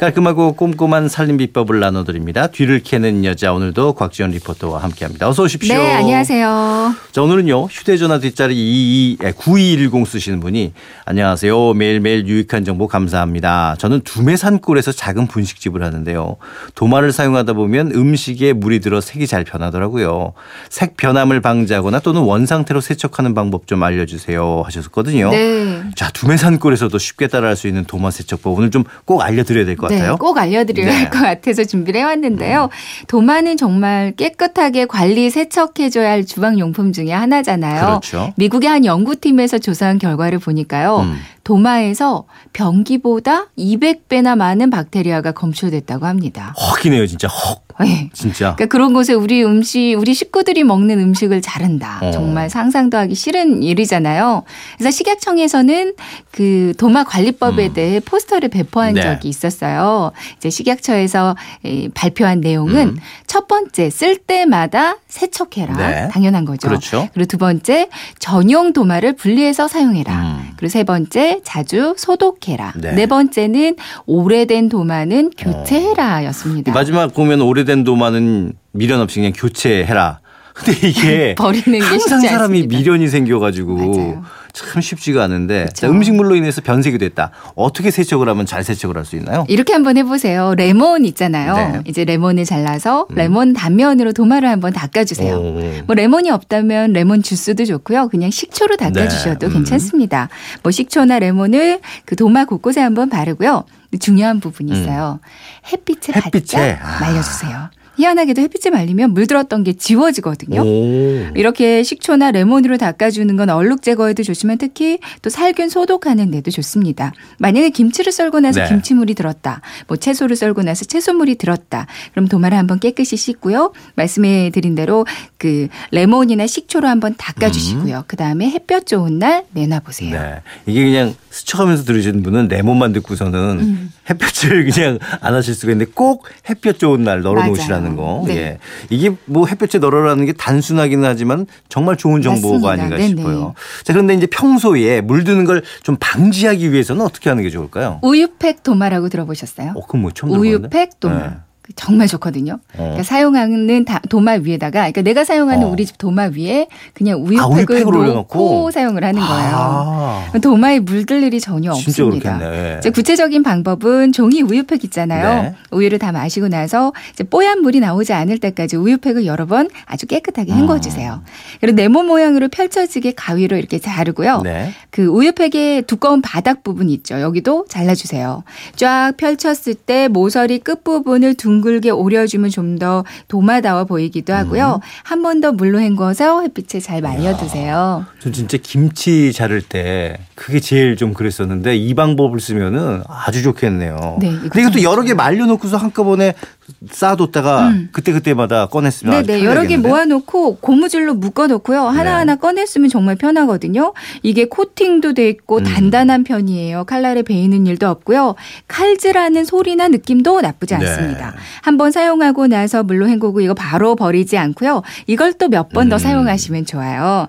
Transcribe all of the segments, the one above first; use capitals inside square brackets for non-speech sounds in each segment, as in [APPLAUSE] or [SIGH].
깔끔하고 꼼꼼한 살림 비법을 나눠드립니다. 뒤를 캐는 여자 오늘도 곽지연 리포터와 함께합니다. 어서 오십시오. 네, 안녕하세요. 자, 오늘은요 휴대전화 뒷자리 22, 9210 쓰시는 분이 안녕하세요. 매일매일 유익한 정보 감사합니다. 저는 두메산골에서 작은 분식집을 하는데요. 도마를 사용하다 보면 음식에 물이 들어 색이 잘 변하더라고요. 색 변함을 방지하거나 또는 원상태로 세척하는 방법 좀 알려주세요 하셨거든요. 네. 자 두메산골에서도 쉽게 따라할 수 있는 도마 세척법 오늘 좀 꼭 알려드려야 될 것 같아요. 네, 꼭 알려드려야 네. 음. 할것 같아서 준비를 해왔는데요. 도마는 정말 깨끗하게 관리 세척해줘야 할 주방용품 중에 하나잖아요. 그렇죠. 미국의 한 연구팀에서 조사한 결과를 보니까요. 음. 도마에서 변기보다 200배나 많은 박테리아가 검출됐다고 합니다. 헉이네요 진짜 헉 네. 진짜. 그러니까 그런 곳에 우리 음식, 우리 식구들이 먹는 음식을 자른다. 어. 정말 상상도 하기 싫은 일이잖아요. 그래서 식약청에서는 그 도마 관리법에 음. 대해 포스터를 배포한 네. 적이 있었어요. 이제 식약처에서 이 발표한 내용은 음. 첫 번째 쓸 때마다 세척해라. 네. 당연한 거죠. 그렇죠. 그리고 두 번째 전용 도마를 분리해서 사용해라. 음. 그리고 세 번째 자주 소독해라. 네. 네, 번째는 오래된 도마는 교체해라였습니다. 마지막 보면 오래된 도마는 미련 없이 그냥 교체해라. 근데 이게 [LAUGHS] 버리는 게 항상 사람이 않습니다. 미련이 생겨가지고 맞아요. 참 쉽지가 않은데. 자, 음식물로 인해서 변색이 됐다. 어떻게 세척을 하면 잘 세척을 할 수 있나요? 이렇게 한번 해보세요. 레몬 있잖아요. 네. 이제 레몬을 잘라서 음. 레몬 단면으로 도마를 한번 닦아주세요. 오. 뭐 레몬이 없다면 레몬 주스도 좋고요. 그냥 식초로 닦아주셔도 네. 음. 괜찮습니다. 뭐 식초나 레몬을 그 도마 곳곳에 한번 바르고요. 중요한 부분이 있어요. 햇빛에, 음. 햇빛에. 바짝 아. 말려주세요. 희한하게도 햇빛에 말리면 물들었던 게 지워지거든요. 오. 이렇게 식초나 레몬으로 닦아주는 건 얼룩 제거에도 좋지만 특히 또 살균 소독하는 데도 좋습니다. 만약에 김치를 썰고 나서 네. 김치물이 들었다. 뭐 채소를 썰고 나서 채소물이 들었다. 그럼 도마를 한번 깨끗이 씻고요. 말씀해 드린 대로 그 레몬이나 식초로 한번 닦아주시고요. 그 다음에 햇볕 좋은 날 내놔보세요. 네. 이게 그냥 스쳐가면서 들으시는 분은 레몬만 듣고서는 음. 햇볕을 [LAUGHS] 그냥 안 하실 수가 있는데 꼭 햇볕 좋은 날 널어 놓으시라는. 거. 네. 예. 이게 뭐 햇볕에 널어라는 게 단순하기는 하지만 정말 좋은 정보가 맞습니다. 아닌가 네네. 싶어요. 자, 그런데 이제 평소에 물드는 걸 좀 방지하기 위해서는 어떻게 하는 게 좋을까요? 우유팩 도마라고 들어보셨어요? 어, 그건 뭐 처음 들어봤는데. 우유팩 도마. 네. 정말 좋거든요. 어. 그러니까 사용하는 다- 도마 위에다가, 그러니까 내가 사용하는 어. 우리 집 도마 위에 그냥 우유팩을 아, 놓고? 사용을 하는 거예요. 아, 도마에 물들 일이 전혀 없습니다. 그렇겠네. 이제 구체적인 방법은 종이 우유팩 있잖아요. 네. 우유를 다 마시고 나서 이제 뽀얀 물이 나오지 않을 때까지 우유팩을 여러 번 아주 깨끗하게 헹궈 주세요. 그리고 네모 모양으로 펼쳐지게 가위로 이렇게 자르고요. 네. 그 우유팩의 두꺼운 바닥 부분 있죠. 여기도 잘라주세요. 쫙 펼쳤을 때 모서리 끝부분을 둥글게 오려주면 좀 더 도마다워 보이기도 하고요. 한번 더 물로 헹궈서 햇빛에 잘 말려두세요. 전 진짜 김치 자를 때 그게 제일 좀 그랬었는데 이 방법을 쓰면은 아주 좋겠네요. 네, 근데 이것도 참 여러 개 말려놓고서 한꺼번에 쌓아뒀다가 그때 그때마다 꺼냈으면 네네 여러 개? 모아놓고 고무줄로 묶어놓고요 하나하나 꺼냈으면 정말 편하거든요. 이게 코팅도 돼 있고 음. 단단한 편이에요. 칼날에 베이는 일도 없고요. 칼질하는 소리나 느낌도 나쁘지 네. 않습니다. 한번 사용하고 나서 물로 헹구고 이거 바로 버리지 않고요. 이걸 또 몇 번더 음. 사용하시면 좋아요.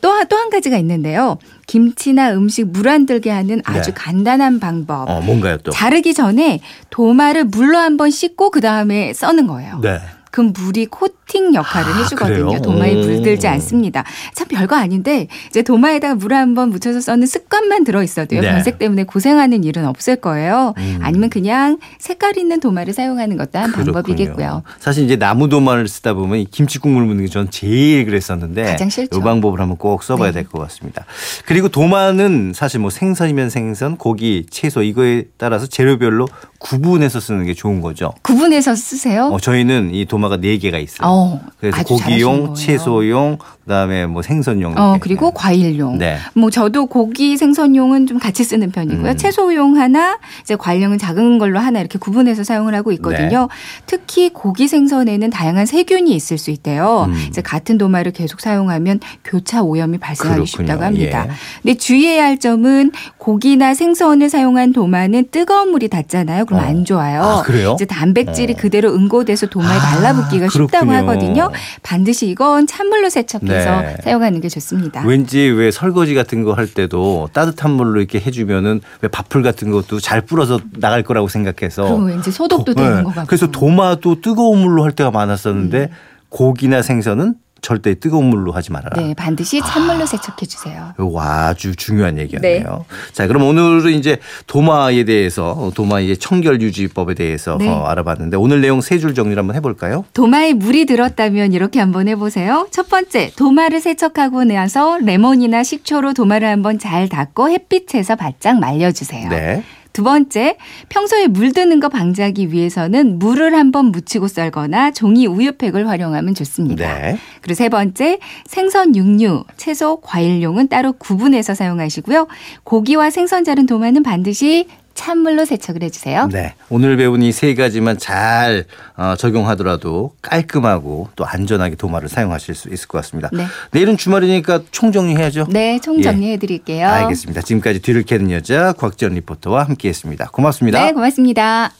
또또 한 가지가 있는데요. 김치나 음식 물 안 들게 하는 아주 네. 간단한 방법. 어 뭔가요 또? 자르기 전에 도마를 물로 한번 씻고 그 다음에 써는 거예요. 네. 그럼 물이 코팅 역할을 아, 해주거든요. 그래요? 도마에 오. 물들지 않습니다. 참 별거 아닌데 이제 도마에다가 물을 한번 묻혀서 써는 습관만 들어 있어도요. 네. 변색 때문에 고생하는 일은 없을 거예요. 음. 아니면 그냥 색깔 있는 도마를 사용하는 것도 한 그렇군요. 방법이겠고요. 사실 이제 나무 도마를 쓰다 보면 이 김치 국물 묻는 게 전 제일 그랬었는데 가장 싫죠. 이 방법을 한번 꼭 써봐야 네. 될것 같습니다. 그리고 도마는 사실 뭐 생선이면 생선, 고기, 채소 이거에 따라서 재료별로 구분해서 쓰는 게 좋은 거죠. 구분해서 쓰세요. 어, 저희는 이 도마가 네 개가 있어요. 어, 그래서 고기용. 채소용, 그다음에 뭐 생선용. 어. 그리고 과일용. 네. 뭐 저도 고기 생선용은 좀 같이 쓰는 편이고요. 음. 채소용 하나, 이제 과일용은 작은 걸로 하나 이렇게 구분해서 사용을 하고 있거든요. 네. 특히 고기 생선에는 다양한 세균이 있을 수 있대요. 음. 이제 같은 도마를 계속 사용하면 교차 오염이 발생하기 그렇군요. 쉽다고 합니다. 예. 근데 주의해야 할 점은 고기나 생선을 사용한 도마는 뜨거운 물이 닿잖아요. 그럼 좀안 좋아요. 아, 그래요? 이제 단백질이 어. 그대로 응고돼서 도마에 아, 달라붙기가 쉽다고. 하거든요. 반드시 이건 찬물로 세척해서 네. 사용하는 게 좋습니다. 왠지 왜 설거지 같은 거 할 때도 따뜻한 물로 이렇게 해주면은 왜 밥풀 같은 것도 잘 불어서 나갈 거라고 생각해서 그럼 왠지 소독도 도- 되는 네. 것 같고. 그래서 도마도 뜨거운 물로 할 때가 많았었는데 고기나 생선은 절대 뜨거운 물로 하지 말아라. 네, 반드시 찬물로 세척해 주세요. 이거 아주 중요한 얘기였네요. 네. 자, 그럼 오늘은 이제 도마에 대해서 도마의 청결 유지법에 대해서 네. 어, 알아봤는데 오늘 내용 세 줄 정리를 한번 해볼까요? 도마에 물이 들었다면 이렇게 한번 해보세요. 첫 번째, 도마를 세척하고 나서 레몬이나 식초로 도마를 한번 잘 닦고 햇빛에서 바짝 말려주세요. 네. 두 번째, 평소에 물드는 거 방지하기 위해서는 물을 한번 묻히고 썰거나 종이 우유팩을 활용하면 좋습니다. 네. 그리고 세 번째, 생선, 육류, 채소, 과일용은 따로 구분해서 사용하시고요. 고기와 생선 자른 도마는 반드시 찬물로 세척을 해주세요. 네. 오늘 배운 이 세 가지만 잘 어, 적용하더라도 깔끔하고 또 안전하게 도마를 사용하실 수 있을 것 같습니다. 네. 내일은 주말이니까 총정리해야죠. 네, 총 예. 정리해 드릴게요. 알겠습니다. 지금까지 뒤를 캐는 여자 곽지연 리포터와 함께했습니다. 고맙습니다. 네, 고맙습니다.